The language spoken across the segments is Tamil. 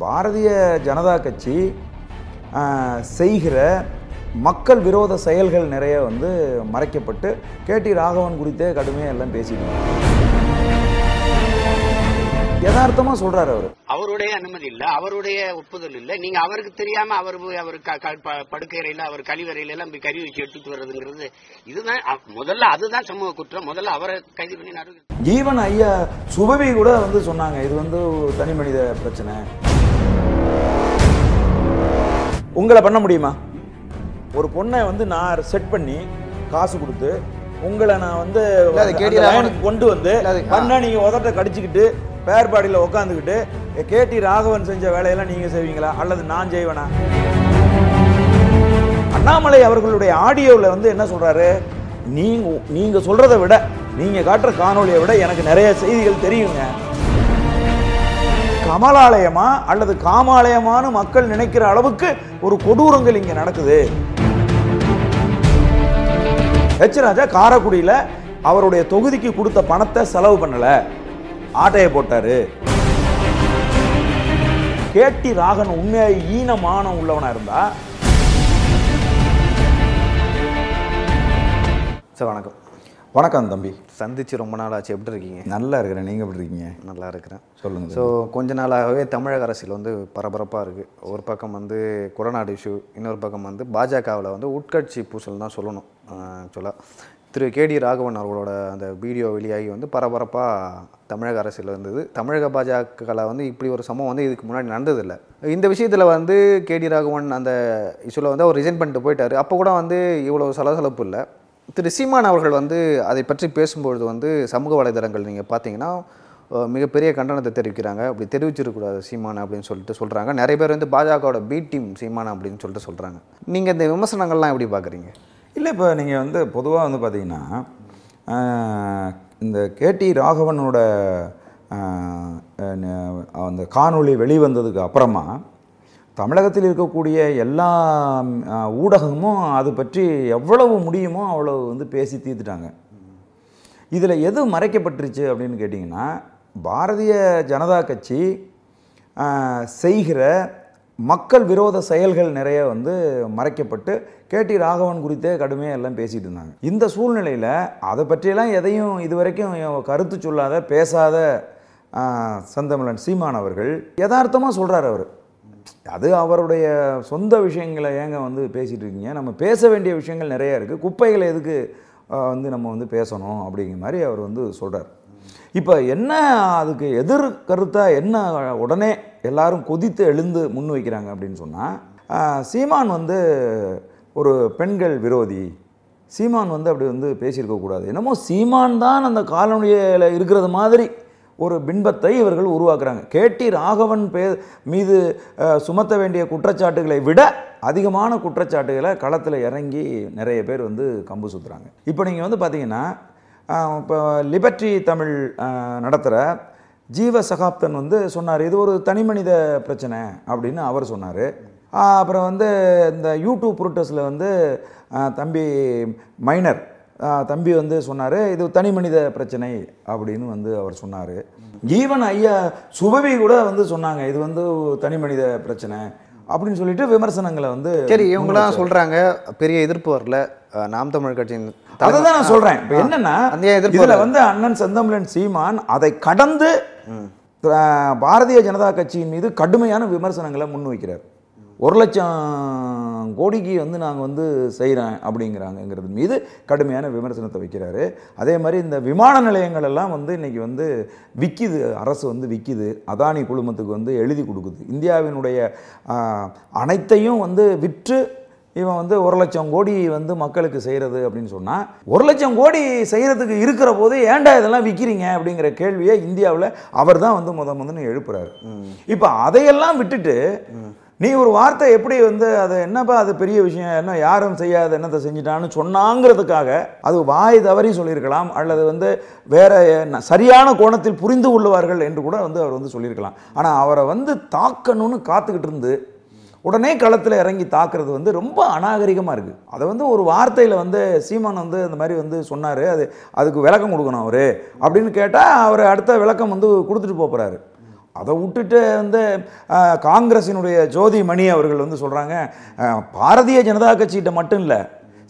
பாரதிய ஜனதா கட்சி செய்கிற மக்கள் விரோத செயல்கள் நிறைய வந்து மறைக்கப்பட்டு கேடி ராகவன் குறித்தே கடுமையாக எல்லாம் பேசிட்டு யதார்த்தமாக சொல்கிறார் அவர். அவருடைய அனுமதி இல்ல அவருடைய ஒப்புதல் இல்ல. நீங்க அவருக்கு தெரியாம அவர் போய் அவர் படுக்கையறையில அவர் கழிவறையில எல்லாம் போய் கறி வச்சு எடுத்துட்டு வர்றதுங்கிறது இதுதான் முதல்ல அதுதான் சமூக குற்றம். முதல்ல அவரை கைது பண்ணி ஜீவன் ஐயா சுபவி கூட வந்து சொன்னாங்க இது வந்து தனி மனித பிரச்சனை. உங்களை பண்ண முடியுமா? ஒரு பொண்ணை வந்து நான் செட் பண்ணி காசு கொடுத்து உங்களை நான் வந்து கொண்டு வந்து பண்ண நீங்க உதட்ட கடிச்சுக்கிட்டு பேர்பாடியில் உட்காந்துக்கிட்டு கேடி ராகவன் செஞ்ச வேலையெல்லாம் நீங்க செய்வீங்களா? அல்லது நான் செய்வேனா? அண்ணாமலை அவர்களுடைய ஆடியோவில் வந்து என்ன சொல்றாரு? நீங்க நீங்க சொல்றதை விட நீங்க காட்டுற காணொளியை விட எனக்கு நிறைய செய்திகள் தெரியுங்க. கமலாலயமா அல்லது காமாலயமானு மக்கள் நினைக்கிற அளவுக்கு ஒரு கொடூரங்கள் இங்க நடக்குது. ஹெச் ராஜா காரைக்குடியில் அவருடைய தொகுதிக்கு கொடுத்த பணத்தை செலவு பண்ணல. ஆட்டையை போட்டாரு. கேட்டி ராகன் உண்மையாக ஈனமானம் உள்ளவனா இருந்தா? சார் வணக்கம். வணக்கம் தம்பி. சந்திச்சு ரொம்ப நாள் ஆச்சு எப்படி இருக்கீங்க? நல்லா இருக்கிறேன். நீங்க எப்படி இருக்கீங்க? நல்லா இருக்கிறேன். சொல்லுங்க ஸோ கொஞ்ச நாளாகவே தமிழக அரசியல் வந்து பரபரப்பாக இருக்குது ஒரு பக்கம் வந்து கொடநாடு இஷ்யூ இன்னொரு பக்கம் வந்து பாஜகவில் வந்து உட்கட்சி பூசல் தான் சொல்லணும். ஆக்சுவலாக திரு. கேடி ராகவன் அவர்களோட அந்த வீடியோ வெளியாகி வந்து பரபரப்பாக தமிழக அரசியல் இருந்தது. தமிழக பாஜகவில் வந்து இப்படி ஒரு சம்பவம் வந்து இதுக்கு முன்னாடி நடந்ததில்லை. இந்த விஷயத்தில் வந்து கேடி ராகவன் அந்த இஷ்யூவில் வந்து அவர் ரிசைன் பண்ணிட்டு போயிட்டாரு. அப்போ கூட வந்து இவ்வளோ சலசலப்பு இல்லை. திரு சீமான் அவர்கள் வந்து அதை பற்றி பேசும்பொழுது வந்து சமூக வலைதளங்கள் நீங்கள் பார்த்தீங்கன்னா மிகப்பெரிய கண்டனத்தை தெரிவிக்கிறாங்க. அப்படி தெரிவிச்சிருக்கக்கூடாது சீமானா அப்படின்னு சொல்லிட்டு சொல்கிறாங்க நிறைய பேர் வந்து பாஜகவோட பி டீம் சீமானா அப்படின்னு சொல்லிட்டு சொல்கிறாங்க நீங்கள் இந்த விமர்சனங்கள்லாம் எப்படி பார்க்குறீங்க? இல்லை இப்போ நீங்கள் வந்து பொதுவாக வந்து பார்த்தீங்கன்னா இந்த கேடி ராகவனோட அந்த காணொளி வெளிவந்ததுக்கு அப்புறமா தமிழகத்தில் இருக்கக்கூடிய எல்லா ஊடகமும் அது பற்றி எவ்வளவு முடியுமோ அவ்வளவு வந்து பேசி தீர்த்துட்டாங்க. இதில் எது மறைக்கப்பட்டுருச்சு அப்படின்னு கேட்டிங்கன்னா பாரதிய ஜனதா கட்சி செய்கிற மக்கள் விரோத செயல்கள் நிறைய வந்து மறைக்கப்பட்டு கேடி ராகவன் குறித்தே கடுமையாக எல்லாம் பேசிகிட்டு இருந்தாங்க. இந்த சூழ்நிலையில் அதை பற்றியெல்லாம் எதையும் இதுவரைக்கும் கருத்து சொல்லாத பேசாத சந்தமிழன் செந்தமிழன் சீமான் அவர்கள் யதார்த்தமாக சொல்கிறார் அவர். அது அவருடைய சொந்த விஷயங்களை ஏங்க வந்து பேசிகிட்டு இருக்கீங்க? நம்ம பேச வேண்டிய விஷயங்கள் நிறைய இருக்குது குப்பைகளை எதுக்கு வந்து நம்ம வந்து பேசணும் அப்படிங்கிற மாதிரி அவர் வந்து சொல்கிறார் இப்போ என்ன அதுக்கு எதிர் கருத்தாக என்ன உடனே எல்லாரும் கொதித்து எழுந்து முன் வைக்கிறாங்க அப்படின்னு சொன்னால் சீமான் வந்து ஒரு பெண்கள் விரோதி. சீமான் வந்து அப்படி வந்து பேசியிருக்கக்கூடாது. என்னமோ சீமான் தான் அந்த காலனியில் இருக்கிறது மாதிரி ஒரு பின்பத்தை இவர்கள் உருவாக்குறாங்க. கேடி ராகவன் பே மீது சுமத்த வேண்டிய குற்றச்சாட்டுகளை விட அதிகமான குற்றச்சாட்டுகளை களத்தில் இறங்கி நிறைய பேர் வந்து கம்பு சுற்றுறாங்க இப்போ நீங்கள் வந்து பார்த்தீங்கன்னா இப்போ லிபர்ட்டி தமிழ் நடத்துகிற ஜீவ சகாப்தன் வந்து சொன்னார் இது ஒரு தனிமனித பிரச்சனை அப்படின்னு அவர் சொன்னார். அப்புறம் வந்து இந்த யூடியூப் புரோட்டஸில் வந்து தம்பி மைனர் தம்பி வந்து சொன்னார் இது தனி மனித பிரச்சனை அப்படின்னு வந்து அவர் சொன்னார். ஈவன் ஐயா சுபவி கூட வந்து சொன்னாங்க இது வந்து தனி மனித பிரச்சனை அப்படின்னு சொல்லிட்டு விமர்சனங்களை வந்து சரி இவங்களாம் சொல்கிறாங்க பெரிய எதிர்ப்பு வரல. நாம் தமிழ் கட்சியின் அதை தான் நான் சொல்றேன். இப்போ என்னன்னா இதுல? வந்து அண்ணன் செந்தமிழன் சீமான் அதை கடந்து பாரதிய ஜனதா கட்சியின் மீது கடுமையான விமர்சனங்களை முன்வைக்கிறார் ஒரு லட்சம் கோடிக்கு வந்து நாங்கள் வந்து செய்கிறேன் அப்படிங்கிறாங்கங்கிறது மீது கடுமையான விமர்சனத்தை வைக்கிறாரு. அதே மாதிரி இந்த விமான நிலையங்கள் எல்லாம் வந்து இன்னைக்கு வந்து விற்கிது அரசு வந்து விற்கிது அதானி குழுமத்துக்கு வந்து எழுதி கொடுக்குது. இந்தியாவினுடைய அனைத்தையும் வந்து விற்று இவன் வந்து ஒரு லட்சம் கோடி வந்து மக்களுக்கு செய்கிறது அப்படின்னு சொன்னால் ஒரு லட்சம் கோடி செய்கிறதுக்கு இருக்கிற போது ஏன்டா இதெல்லாம் விற்கிறீங்க அப்படிங்கிற கேள்வியை இந்தியாவில் அவர் தான் வந்து முத முதன்னு எழுப்புறாரு. இப்போ அதையெல்லாம் விட்டுட்டு நீ ஒரு வார்த்தை எப்படி வந்து அது என்னப்பா அது பெரிய விஷயம் என்ன யாரும் செய்யாத என்னத்தை செஞ்சிட்டான்னு சொன்னாங்கிறதுக்காக அது வாய் தவறி சொல்லியிருக்கலாம் அல்லது வந்து வேற என்ன- சரியான கோணத்தில் புரிந்து கொள்ளுவார்கள் என்று கூட வந்து அவர் வந்து சொல்லியிருக்கலாம். ஆனால் அவரை வந்து தாக்கணும்னு காத்துக்கிட்டு இருந்து உடனே களத்தில் இறங்கி தாக்குறது வந்து ரொம்ப அநாகரிகமாக இருக்குது அதை வந்து ஒரு வார்த்தையில் வந்து சீமான் வந்து அந்த மாதிரி வந்து சொன்னார் அது அதுக்கு விளக்கம் கொடுக்கணும் அவர் அப்படின்னு கேட்டால் அவர் அடுத்த விளக்கம் வந்து கொடுத்துட்டு போகிறாரு அதை விட்டுட்டு வந்து அஹ், காங்கிரசினுடைய ஜோதி மணி அவர்கள் வந்து சொல்கிறாங்க பாரதிய ஜனதா கட்சிகிட்ட மட்டும் இல்லை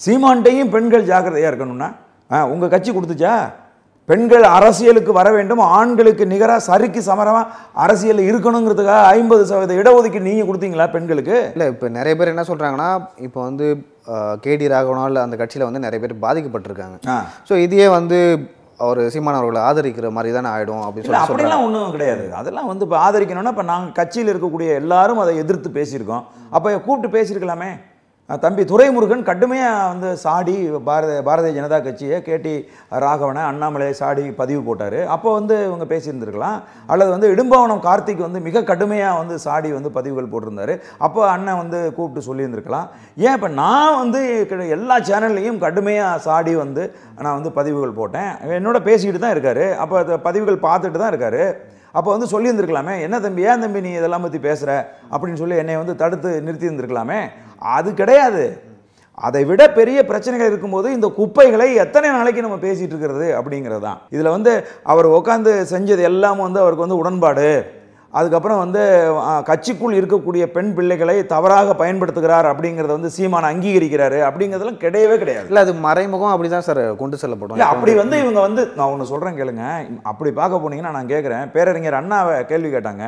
சீமான்ட்டையும் பெண்கள் ஜாக்கிரதையாக இருக்கணும்னா உங்கள் கட்சி கொடுத்துச்சா? பெண்கள் அரசியலுக்கு வர வேண்டும்? ஆண்களுக்கு நிகராக சரிக்கு சமரமாக அரசியலில் இருக்கணுங்கிறதுக்காக ஐம்பது சதவீத இடஒதுக்கீடு நீங்கள் கொடுத்தீங்களா பெண்களுக்கு? இல்லை இப்போ நிறைய பேர் என்ன சொல்கிறாங்கன்னா இப்போ வந்து கேடி ராகவனால் அந்த கட்சியில் வந்து நிறைய பேர் பாதிக்கப்பட்டிருக்காங்க. ஆ. ஸோ இதையே வந்து அவர் சீமான் அவர்களை ஆதரிக்கிற மாதிரி தானே ஆகிடும் அப்படின்னு சொல்லி அப்படிலாம் ஒன்றும் கிடையாது. அதெல்லாம் வந்து இப்போ ஆதரிக்கணும்னா இப்போ நாங்கள் கட்சியில் இருக்கக்கூடிய எல்லாரும் அதை எதிர்த்து பேசியிருக்கோம். அப்போ கூப்பிட்டு பேசியிருக்கலாமே? தம்பி துரைமுருகன் கடுமையாக வந்து சாடி பாரத பாரதிய ஜனதா கட்சியை கேடி ராகவனை அண்ணாமலை சாடி பதிவு போட்டார். அப்போ வந்து இவங்க பேசியிருந்திருக்கலாம். அல்லது வந்து இடும்பவனம் கார்த்திக் வந்து மிக கடுமையாக வந்து சாடி வந்து பதிவுகள் போட்டிருந்தாரு. அப்போ அண்ணன் வந்து கூப்பிட்டு சொல்லியிருந்திருக்கலாம். ஏன் இப்போ நான் வந்து எல்லா சேனல்லையும் கடுமையாக சாடி வந்து நான் வந்து பதிவுகள் போட்டேன். என்னோட பேசிக்கிட்டு தான் இருக்கார். அப்போ பதிவுகள் பார்த்துட்டு தான் இருக்கார். அப்போ வந்து சொல்லியிருந்திருக்கலாமே என்ன தம்பி ஏன் தம்பி நீ இதெல்லாம் பற்றி பேசுகிற அப்படின்னு சொல்லி என்னை வந்து தடுத்து நிறுத்தியிருந்திருக்கலாமே. அது கிடையாது. அதை விட பெரிய பிரச்சனைகள் இருக்கும்போது இந்த குப்பைகளை எத்தனை நாளைக்கு நம்ம பேசிட்டு இருக்கிறது அப்படிங்கிறது தான். இதில் வந்து அவர் உட்காந்து செஞ்சது எல்லாம் வந்து அவருக்கு வந்து உடன்பாடு. அதுக்கப்புறம் வந்து கட்சிக்குள் இருக்கக்கூடிய பெண் பிள்ளைகளை தவறாக பயன்படுத்துகிறார் அப்படிங்கிறத வந்து சீமான் அங்கீகரிக்கிறாரு. அப்படிங்கிறதெல்லாம் கிடையவே கிடையாது. இல்லை அது மறைமுகம் அப்படி தான் சார் கொண்டு செல்லப்படும். இல்ல அப்படி வந்து இவங்க வந்து நான் ஒன்று சொல்கிறேன் கேளுங்க. அப்படி பார்க்க போனீங்கன்னா நான் கேட்குறேன் பேரறிஞர் அண்ணாவை கேள்வி கேட்டாங்க.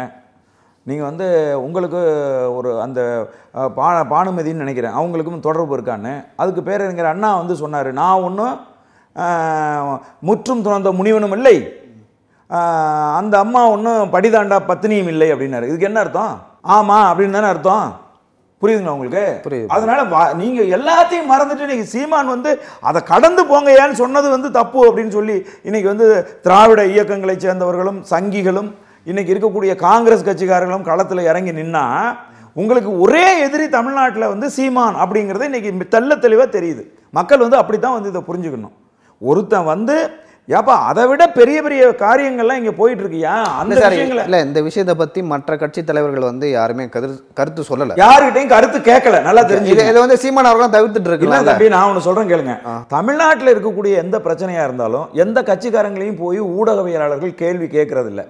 நீங்கள் வந்து உங்களுக்கு ஒரு அந்த பா பானுமதின்னு நினைக்கிறேன். அவங்களுக்கும் தொடர்பு இருக்கான்னு. அதுக்கு பேரறிஞர் அண்ணா வந்து சொன்னார். நான் ஒன்றும் முற்றும் துறந்த முனிவனும் இல்லை. அந்த அம்மா ஒன்றும் படிதாண்டா பத்தினியும் இல்லை அப்படின்னாரு. இதுக்கு என்ன அர்த்தம்? ஆமாம் அப்படின்னு தானே அர்த்தம். புரியுதுங்களா உங்களுக்கு? புரியுது. அதனால நீங்க எல்லாத்தையும் மறந்துட்டு நீங்க சீமான் வந்து அதை கடந்து போங்க ஏன்னு சொன்னது வந்து தப்பு அப்படின்னு சொல்லி இன்னைக்கு வந்து திராவிட இயக்கங்களை சேர்ந்தவர்களும் சங்கிகளும் இன்னைக்கு இருக்கக்கூடிய காங்கிரஸ் கட்சிக்காரர்களும் களத்துல இறங்கி நின்னா உங்களுக்கு ஒரே எதிரி தமிழ்நாட்டில் வந்து சீமான் அப்படிங்கிறது இன்னைக்கு தெள்ள தெளிவா தெரியுது. மக்கள் வந்து அப்படித்தான் வந்து இதை புரிஞ்சுக்கணும். ஒருத்தன் வந்து ஏப்பா அதை விட பெரிய பெரிய காரியங்கள்லாம் இங்க போயிட்டு இருக்கியா அந்த இல்லை விஷயங்களை இல்லை இந்த விஷயத்தை பற்றி மற்ற கட்சி தலைவர்கள் வந்து யாருமே கரு கருத்து சொல்லலை. யாருக்கிட்டையும் கருத்து கேட்கல நல்லா தெரிஞ்சு இதை வந்து சீமான் அவர்களும் தவிர்த்துட்டு இல்ல இருக்கலாம் தம்பி நான் ஒன்று சொல்றேன் கேளுங்க. தமிழ்நாட்டில் இருக்கக்கூடிய எந்த பிரச்சனையா இருந்தாலும் எந்த கட்சிக்காரங்களையும் போய் ஊடகவியலாளர்கள் கேள்வி கேட்கறது இல்ல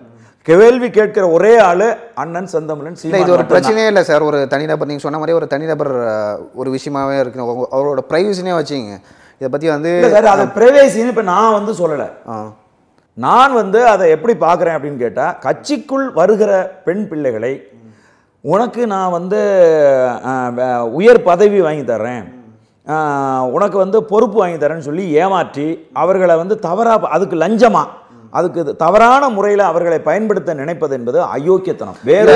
கேள்வி கேட்கிற ஒரே ஆளு அண்ணன் செந்தமிழன் இல்லை இது ஒரு. பிரச்சனையே இல்லை சார். ஒரு தனிநபர் நீங்கள் சொன்ன மாதிரி ஒரு தனிநபர் ஒரு விஷயமாவே இருக்கு. அவரோட ப்ரைவசினே வச்சுங்க இதை பற்றி வந்து சார் அது பிரவேசின்னு இப்ப நான் வந்து சொல்லல. நான் வந்து அதை எப்படி பார்க்குறேன் அப்படின்னு கேட்டா கட்சிக்குள் வருகிற பெண் பிள்ளைகளை உனக்கு நான் வந்து உயர் பதவி வாங்கி தர்றேன். உனக்கு வந்து பொறுப்பு வாங்கி தரேன்னு சொல்லி ஏமாற்றி அவர்களை வந்து தவறா அதுக்கு லஞ்சமா அதுக்கு தவறான முறையில் அவர்களை பயன்படுத்த நினைப்பது என்பது அயோக்கியத்தனம். இல்ல,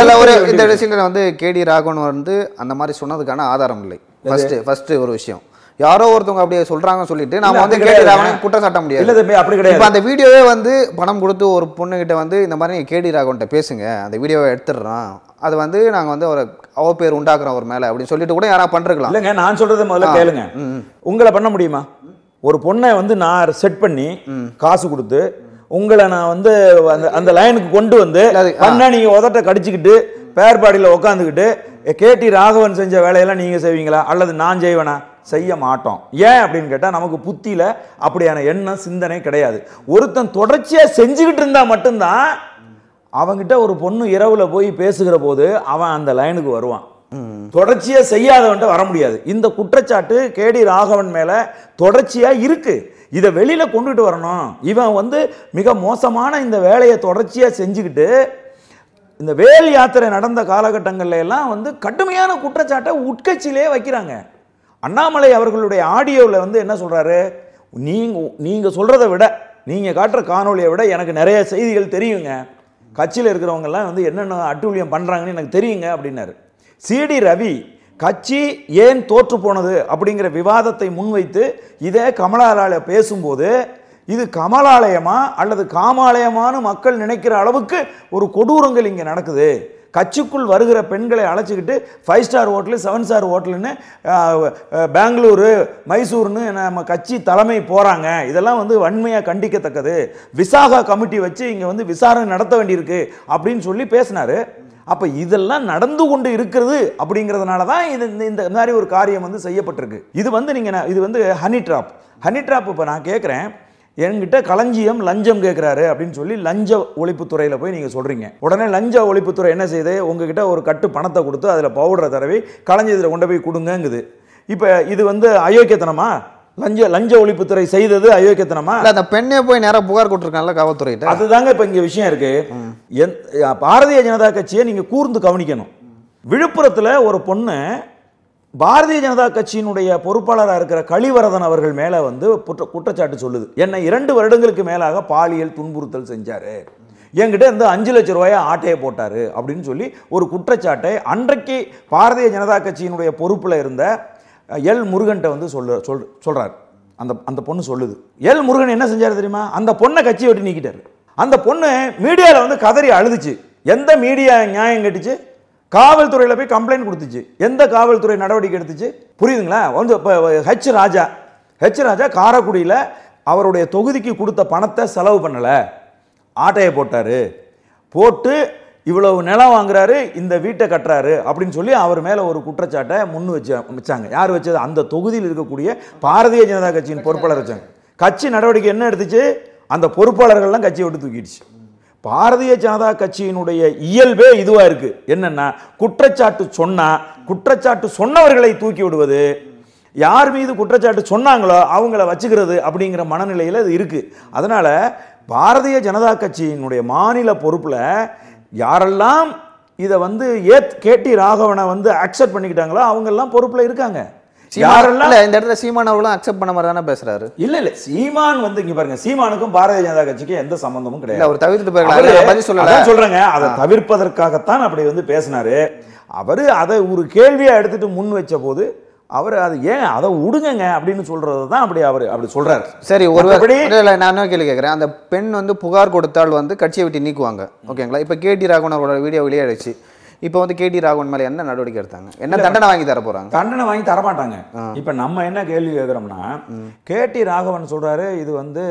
இல்ல, ஒரு இந்த. விஷயத்துல வந்து கேடி ராகவன் வந்து அந்த மாதிரி சொன்னதுக்கான ஆதாரம் இல்லை. ஃபர்ஸ்ட் ஃபர்ஸ்ட் ஒரு விஷயம். யாரோ ஒருத்தவங்க அப்படியே சொல்றாங்கன்னு சொல்லிட்டு நாம இல்ல, வந்து கேடி. ராகவனை குற்றம் சாட்ட இல்ல முடியாது தம்பி அப்படி கிடையாது. இப்போ அந்த வீடியோவே வந்து பணம் கொடுத்து ஒரு பொண்ணுகிட்ட வந்து இந்த மாதிரி கேடி ராகவன்ட்ட பேசுங்க. அந்த வீடியோவை எடுத்துடுறோம் அது வந்து நாங்க வந்து ஒரு அவ பேர் உண்டாக்குறோம் அவர் மேல அப்படின்னு சொல்லிட்டு கூட யாரா பண்ணிருக்கலாம் இல்லைங்க நான் சொல்றதை முதல்ல. கேளுங்க. உங்களை பண்ண முடியுமா? ஒரு பொண்ணை வந்து நான் செட் பண்ணி காசு கொடுத்து உங்களை நான் வந்து அந்த அந்த லைனுக்கு கொண்டு வந்து. பண்ணா நீங்க உதட்ட கடிச்சுக்கிட்டு பேர்பாடியில் உட்காந்துக்கிட்டு கேடி ராகவன் செஞ்ச வேலையெல்லாம் நீங்க செய்வீங்களா? அல்லது நான் செய்வேனா? செய்ய மாட்டோம். ஏன் அப்படின்னு கேட்டா நமக்கு புத்தியில அப்படியான எண்ணம் சிந்தனை கிடையாது. ஒருத்தன் தொடர்ச்சியா செஞ்சுக்கிட்டு இருந்தா மட்டும்தான் அவங்கிட்ட ஒரு பொண்ணு இரவுல போய் பேசுகிற போது அவன் அந்த லைனுக்கு வருவான். தொடர்ச்சியாக செய்யாதவன்ட்ட வர முடியாது. இந்த குற்றச்சாட்டு கேடி ராகவன் மேலே தொடர்ச்சியாக இருக்கு. இதை வெளியில் கொண்டுட்டு வரணும். இவன் வந்து மிக மோசமான இந்த வேலையை தொடர்ச்சியாக செஞ்சுக்கிட்டு இந்த வேல் யாத்திரை நடந்த காலகட்டங்கள்ல எல்லாம் வந்து கடுமையான குற்றச்சாட்டை உட்கட்சியிலே வைக்கிறாங்க. அண்ணாமலை அவர்களுடைய ஆடியோவில் வந்து என்ன சொல்கிறாரு நீங்க நீங்க சொல்கிறத விட நீங்க காட்டுற காணொளியை விட எனக்கு நிறைய செய்திகள் தெரியுங்க. கட்சியில் இருக்கிறவங்கெல்லாம் வந்து என்னென்ன அட்டூழியம் பண்ணுறாங்கன்னு எனக்கு தெரியுங்க அப்படின்னாரு. சிடி ரவி கட்சி ஏன் தோற்று போனது அப்படிங்கிற விவாதத்தை முன்வைத்து இதே கமலாலால பேசும்போது இது கமலாலயமா அல்லது காமாலயமான்னு மக்கள் நினைக்கிற அளவுக்கு ஒரு கொடூரங்கள் இங்கே நடக்குது. கட்சிக்குள் வருகிற பெண்களை அழைச்சிக்கிட்டு five star hotel seven star ஹோட்டலுன்னு Bengaluru மைசூர்னு நம்ம கட்சி தலைமை போகிறாங்க இதெல்லாம் வந்து வன்மையாக கண்டிக்கத்தக்கது. விசாகா கமிட்டி வச்சு இங்கே வந்து விசாரணை நடத்த வேண்டியிருக்கு அப்படின்னு சொல்லி பேசினாரு. அப்போ இதெல்லாம் நடந்து கொண்டு இருக்கிறது அப்படிங்கிறதுனால தான் இது இந்த- இந்த மாதிரி ஒரு காரியம் வந்து செய்யப்பட்டிருக்கு. இது வந்து நீங்கள் இது வந்து ஹனி ட்ராப் ஹனி ட்ராப் இப்போ நான் கேட்குறேன் என்கிட்ட களஞ்சியம் லஞ்சம் கேட்குறாரு அப்படின்னு சொல்லி லஞ்ச ஒழிப்புத்துறையில் போய் நீங்கள் சொல்கிறீங்க உடனே லஞ்ச ஒழிப்புத்துறை என்ன செய்யுது உங்ககிட்ட ஒரு கட்டு பணத்தை கொடுத்து அதில் பவுடரை தடவி களஞ்சியத்தில் கொண்டு போய் கொடுங்கங்குது. இப்போ இது வந்து அயோக்கியத்தனமா? லஞ்ச லஞ்ச ஒழிப்புத்துறை செய்தது அயோக்கியத்தனமா? அந்த பெண்ணே போய் நேரா புகார் கொடுத்துருக்காங்கல்ல காவல்துறையிட்ட. அதுதாங்க இப்ப இங்க விஷயம் இருக்கு. பாரதிய ஜனதா கட்சியை நீங்க கூர்ந்து கவனிக்கணும். விழுப்புரத்துல ஒரு பொண்ணு பாரதிய ஜனதா கட்சியினுடைய பொறுப்பாளராக இருக்கிற கலிவரதன் அவர்கள் மேல வந்து குற்ற குற்றச்சாட்டு சொல்லுது. என்னை இரண்டு வருடங்களுக்கு மேலாக பாலியல் துன்புறுத்தல் செஞ்சாரு. என்கிட்ட இருந்து அஞ்சு லட்சம் ரூபாயை ஆட்டையை போட்டாரு அப்படின்னு சொல்லி ஒரு குற்றச்சாட்டை அன்றைக்கு பாரதிய ஜனதா கட்சியினுடைய பொறுப்புல இருந்த எல் முருகன்ட்ட வந்து சொல்ல சொல் சொல்கிறார் அந்த அந்த பொண்ணு சொல்லுது. எல் முருகன் என்ன செஞ்சாரு தெரியுமா? அந்த பொண்ணை கட்சியை விட்டு நீக்கிட்டார். அந்த பொண்ணு மீடியாவில் வந்து கதறி அழுதுச்சு. எந்த மீடியா நியாயம் கட்டுச்சு? காவல்துறையில் போய் கம்ப்ளைண்ட் கொடுத்துச்சு. எந்த காவல்துறை நடவடிக்கை எடுத்துச்சு? புரியுதுங்களா? வந்து இப்போ ஹெச் ராஜா. ஹெச் ராஜா காரைக்குடியில் அவருடைய தொகுதிக்கு கொடுத்த பணத்தை செலவு பண்ணலை. ஆட்டையை போட்டாரு. போட்டு இவ்வளவு நிலம் வாங்குறாரு இந்த வீட்டை கட்டுறாரு அப்படின்னு சொல்லி அவர் மேலே ஒரு குற்றச்சாட்டை முன் வச்சு வச்சாங்க. யார் வச்சது? அந்த தொகுதியில் இருக்கக்கூடிய பாரதிய ஜனதா கட்சியின் பொறுப்பாளர் வச்சாங்க. கட்சி நடவடிக்கை என்ன எடுத்துச்சு? அந்த பொறுப்பாளர்கள்லாம் கட்சியை விட்டு தூக்கிடுச்சு. பாரதிய ஜனதா கட்சியினுடைய இயல்பே இதுவா இருக்கு. என்னன்னா குற்றச்சாட்டு சொன்னா குற்றச்சாட்டு சொன்னவர்களை தூக்கி விடுவது யார் மீது குற்றச்சாட்டு சொன்னாங்களோ அவங்கள வச்சுக்கிறது அப்படிங்கிற மனநிலையில் இது இருக்கு. அதனால பாரதிய ஜனதா கட்சியினுடைய மாநில பொறுப்புல யாரெல்லாம் இதை வந்து ஏத் கேடி ராகவனை வந்து அக்செப்ட் பண்ணிக்கிட்டாங்களோ அவங்க எல்லாம் பொறுப்புல இருக்காங்க. யாரெல்லாம் இல்ல இந்த இடத்துல சீமான் அவர்களும் அக்செப்ட் பண்ண மாதிரி தானே பேசுறாரு? இல்ல இல்ல. சீமான் வந்து இங்க பாருங்க சீமானுக்கும் பாரதிய ஜனதா கட்சிக்கும் எந்த சம்பந்தமும் கிடையாது. அவர் தவிர்த்துட்டு பதில் சொல்லல. சொல்றேங்க. அதை தவிர்ப்பதற்காகத்தான் அப்படி வந்து பேசினாரு. அவரு அதை ஒரு கேள்வியா எடுத்துட்டு முன் வச்ச போது அவர் அது ஏன் அதை விடுங்கங்க அப்படின்னு சொல்றது தான் அப்படி அவர் அப்படி சொல்றாரு. சரி ஒரு மற்றபடி- இல்ல, நான் என்ன கேள்வி கேட்குறேன். அந்த பெண் வந்து புகார் கொடுத்தால் வந்து கட்சியை விட்டு நீக்குவாங்க. ஓகேங்களா? இப்போ கேடி ராகவன் அவரோட வீடியோ வெளியாயிடுச்சு இப்போ வந்து கேடி ராகவன் மேல என்ன நடவடிக்கை எடுத்தாங்க? என்ன தண்டனை வாங்கி தர போறாங்க? தண்டனை வாங்கி தரமாட்டாங்க. இப்ப நம்ம என்ன கேள்வி கேட்குறோம்னா கேடி ராகவன் சொல்றாரு இது வந்து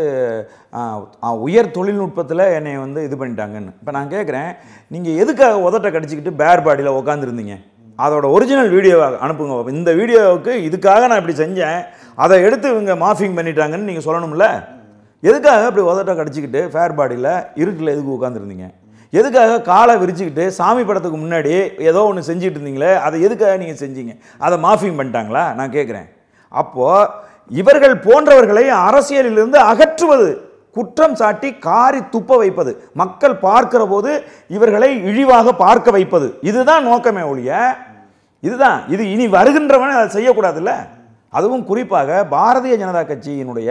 உயர் தொழில்நுட்பத்துல என்னை வந்து இது பண்ணிட்டாங்கன்னு. இப்ப நான் கேட்குறேன் நீங்க எதுக்காக உதட்ட கடிச்சிக்கிட்டு பேர் பாடியில் உட்காந்துருந்தீங்க அதோட ஒரிஜினல் வீடியோவாக அனுப்புங்க. இந்த வீடியோவுக்கு இதுக்காக நான் இப்படி செஞ்சேன். அதை எடுத்து இவங்க மாஃபிங் பண்ணிட்டாங்கன்னு நீங்கள் சொல்லணும்ல? எதுக்காக இப்படி உதட்ட கடிச்சிக்கிட்டு ஃபேர் பாடியில் இருட்டில் எதுக்கு உட்காந்துருந்தீங்க எதுக்காக காலை விரிச்சுக்கிட்டு சாமி படத்துக்கு முன்னாடி ஏதோ ஒன்று செஞ்சுட்டு இருந்தீங்களே? அதை எதுக்காக நீங்கள் செஞ்சீங்க? அதை மாஃபிங் பண்ணிட்டாங்களா? நான் கேட்குறேன் அப்போது இவர்கள் போன்றவர்களை அரசியலிலிருந்து அகற்றுவது குற்றம் சாட்டி காரி துப்ப வைப்பது. மக்கள் பார்க்கிற போது இவர்களை இழிவாக பார்க்க வைப்பது. இதுதான் நோக்கமே ஒழிய இதுதான். இது இனி வருகின்றவன் அதை செய்யக்கூடாதுல்ல? அதுவும் குறிப்பாக பாரதிய ஜனதா கட்சியினுடைய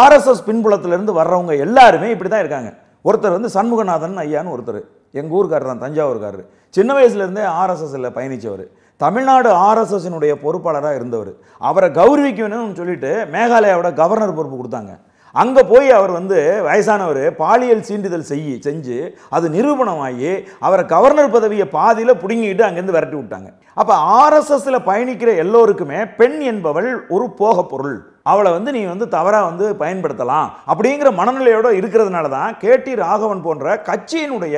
ஆர்எஸ்எஸ் பின்புலத்திலிருந்து வர்றவங்க எல்லாருமே இப்படி தான் இருக்காங்க. ஒருத்தர் வந்து சண்முகநாதன் ஐயான்னு ஒருத்தர். எங்கள் ஊருக்காரர் தான் தஞ்சாவூர்காரர் சின்ன வயசுலேருந்தே ஆர்எஸ்எஸ்ல பயணித்தவர் தமிழ்நாடு ஆர்எஸ்எஸ்னுடைய பொறுப்பாளராக இருந்தவர். அவரை கௌரவிக்கணும்னு சொல்லிட்டு மேகாலயாவோட கவர்னர் பொறுப்பு கொடுத்தாங்க. அங்கே போய் அவர் வந்து வயசானவர் பாலியல் சீண்டுதல் செய்ய செஞ்சு அது நிரூபணமாகி அவரை கவர்னர் பதவியை பாதியில் பிடுங்கிட்டு அங்கேருந்து விரட்டி விட்டாங்க. அப்போ ஆர்எஸ்எஸில் பயணிக்கிற எல்லோருக்குமே பெண் என்பவள் ஒரு போக பொருள். அவளை வந்து நீ வந்து தவறாக வந்து பயன்படுத்தலாம் அப்படிங்கிற மனநிலையோடு இருக்கிறதுனால தான் கேடி ராகவன் போன்ற கட்சியினுடைய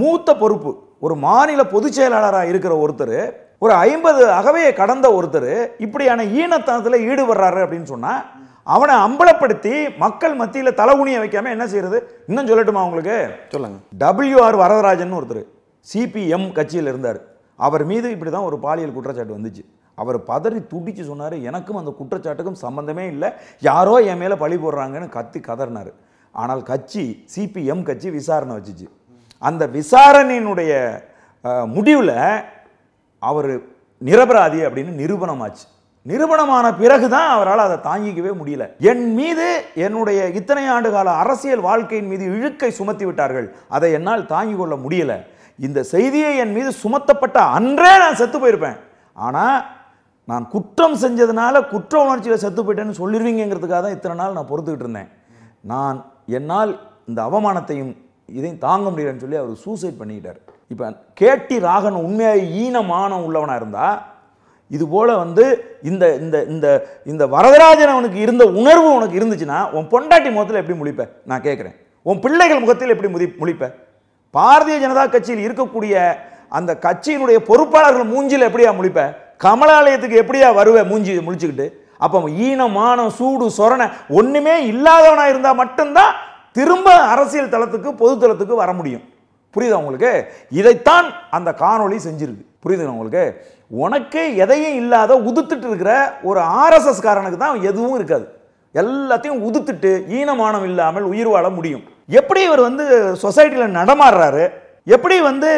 மூத்த பொறுப்பு ஒரு மாநில பொதுச் செயலாளராக இருக்கிற ஒருத்தர் ஒரு ஐம்பது அகவையை கடந்த ஒருத்தர் இப்படியான ஈனத்தனத்தில் ஈடுபடுறாரு அப்படின்னு சொன்னால் அவனை அம்பலப்படுத்தி மக்கள் மத்தியில் தலைகுனிய வைக்காம என்ன செய்யறது? இன்னும் சொல்லட்டுமா உங்களுக்கு? சொல்லுங்க. டபிள்யூஆர் வரதராஜன் ஒருத்தர் சிபிஎம் கட்சியில் இருந்தார். அவர் மீது இப்படி தான் ஒரு பாலியல் குற்றச்சாட்டு வந்துச்சு. அவர் பதறி துடிச்சு சொன்னார் எனக்கும் அந்த குற்றச்சாட்டுக்கும் சம்பந்தமே இல்லை. யாரோ என் மேலே பழி போடுறாங்கன்னு கத்தி கதறினார். ஆனால் கட்சி சிபிஎம் கட்சி விசாரணை வச்சுச்சு. அந்த விசாரணையினுடைய முடிவில் அவர் நிரபராதி அப்படின்னு நிரூபணமாச்சு. நிரூபணமான பிறகு தான் அவரால் அதை தாங்கிக்கவே முடியல. என் மீது என்னுடைய இத்தனை ஆண்டு கால அரசியல் வாழ்க்கையின் மீது இழுக்கை சுமத்தி விட்டார்கள். அதை என்னால் தாங்கிக் கொள்ள முடியல. இந்த செய்தியை என் மீது சுமத்தப்பட்ட அன்றே நான் செத்து போயிருப்பேன். ஆனால் நான் குற்றம் செஞ்சதுனால குற்ற உணர்ச்சியில் செத்து போயிட்டேன்னு சொல்லிடுவீங்கிறதுக்காக தான் இத்தனை நாள் நான் பொறுத்துக்கிட்டு இருந்தேன். நான் என்னால் இந்த அவமானத்தையும் இதையும் தாங்க முடியலன்னு சொல்லி அவர் சூசைட் பண்ணிக்கிட்டார். இப்போ கேட்டி ராகன் உண்மையாக ஈனமானம் உள்ளவனாக இருந்தால் இதுபோல் வந்து இந்த இந்த இந்த இந்த வரதராஜன் அவனுக்கு இருந்த உணர்வு உனக்கு இருந்துச்சுன்னா உன் பொண்டாட்டி முகத்தில் எப்படி முழிப்ப? நான் கேட்குறேன் உன் பிள்ளைகள் முகத்தில் எப்படி முதி முழிப்ப? பாரதிய ஜனதா கட்சியில் இருக்கக்கூடிய அந்த கட்சியினுடைய பொறுப்பாளர்கள் மூஞ்சில் எப்படியா முழிப்ப? கமலாலயத்துக்கு எப்படியா வருவேன் மூஞ்சி முழிச்சுக்கிட்டு? அப்போ ஈனமானம் சூடு சொரணை ஒன்றுமே இல்லாதவனாக இருந்தால் மட்டும்தான் திரும்ப அரசியல் தளத்துக்கு பொது தளத்துக்கு வர முடியும். புரியுதா உங்களுக்கு? இதைத்தான் அந்த காணொளி செஞ்சிருக்கு. புரியுதுங்க உங்களுக்கு? உனக்கு எதையும் இல்லாத உதுத்துட்டு இருக்கிற ஒரு ஆர்எஸ்எஸ் காரனுக்கு தான் எதுவும் இருக்காது. எல்லாத்தையும் உதுத்துட்டு ஈனமானம் இல்லாமல் உயிர் வாழ முடியும். எப்படி இவர் வந்து சொசைட்டியில் நடமாடுறாரு? எப்படி வந்து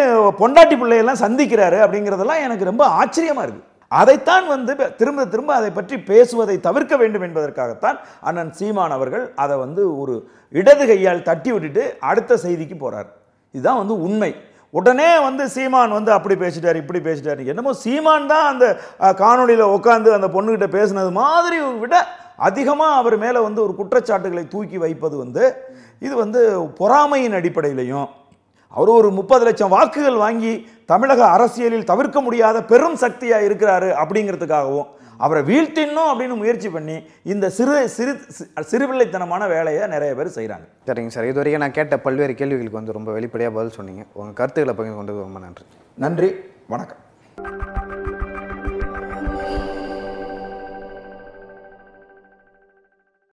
பொண்டாட்டி பிள்ளையெல்லாம் சந்திக்கிறாரு அப்படிங்கிறதெல்லாம் எனக்கு ரொம்ப ஆச்சரியமாக இருக்குது அதைத்தான் வந்து திரும்ப திரும்ப அதை பற்றி பேசுவதை தவிர்க்க வேண்டும் என்பதற்காகத்தான் அண்ணன் சீமான் அவர்கள் அதை வந்து ஒரு இடது கையால் தட்டி விட்டுட்டு அடுத்த செய்திக்கு போகிறார் இதுதான் வந்து உண்மை. உடனே வந்து சீமான் வந்து அப்படி பேசிட்டார் இப்படி பேசிட்டார். என்னமோ சீமான் தான் அந்த காணொலியில் உட்காந்து அந்த பொண்ணுக்கிட்ட பேசினது மாதிரி விட அதிகமாக அவர் மேலே வந்து ஒரு குற்றச்சாட்டுகளை தூக்கி வைப்பது வந்து இது வந்து பொறாமையின் அடிப்படையிலையும் அவர் ஒரு முப்பது லட்சம் வாக்குகள் வாங்கி தமிழக அரசியலில் தவிர்க்க முடியாத பெரும் சக்தியாக இருக்கிறாரு அப்படிங்கிறதுக்காகவும் அவரை வீழ்த்திடணும் அப்படின்னு முயற்சி பண்ணி இந்த சிறு சிறு சிறுபிள்ளைத்தனமான வேலையை நிறைய பேர் செய்கிறாங்க சரிங்க சார். இது வரைக்கும் நான் கேட்ட பல்வேறு கேள்விகளுக்கு வந்து ரொம்ப வெளிப்படையாக பதில் சொன்னீங்க. உங்கள் கருத்துக்களை பகிர்ந்து கொண்டது ரொம்ப நன்றி. நன்றி. வணக்கம்.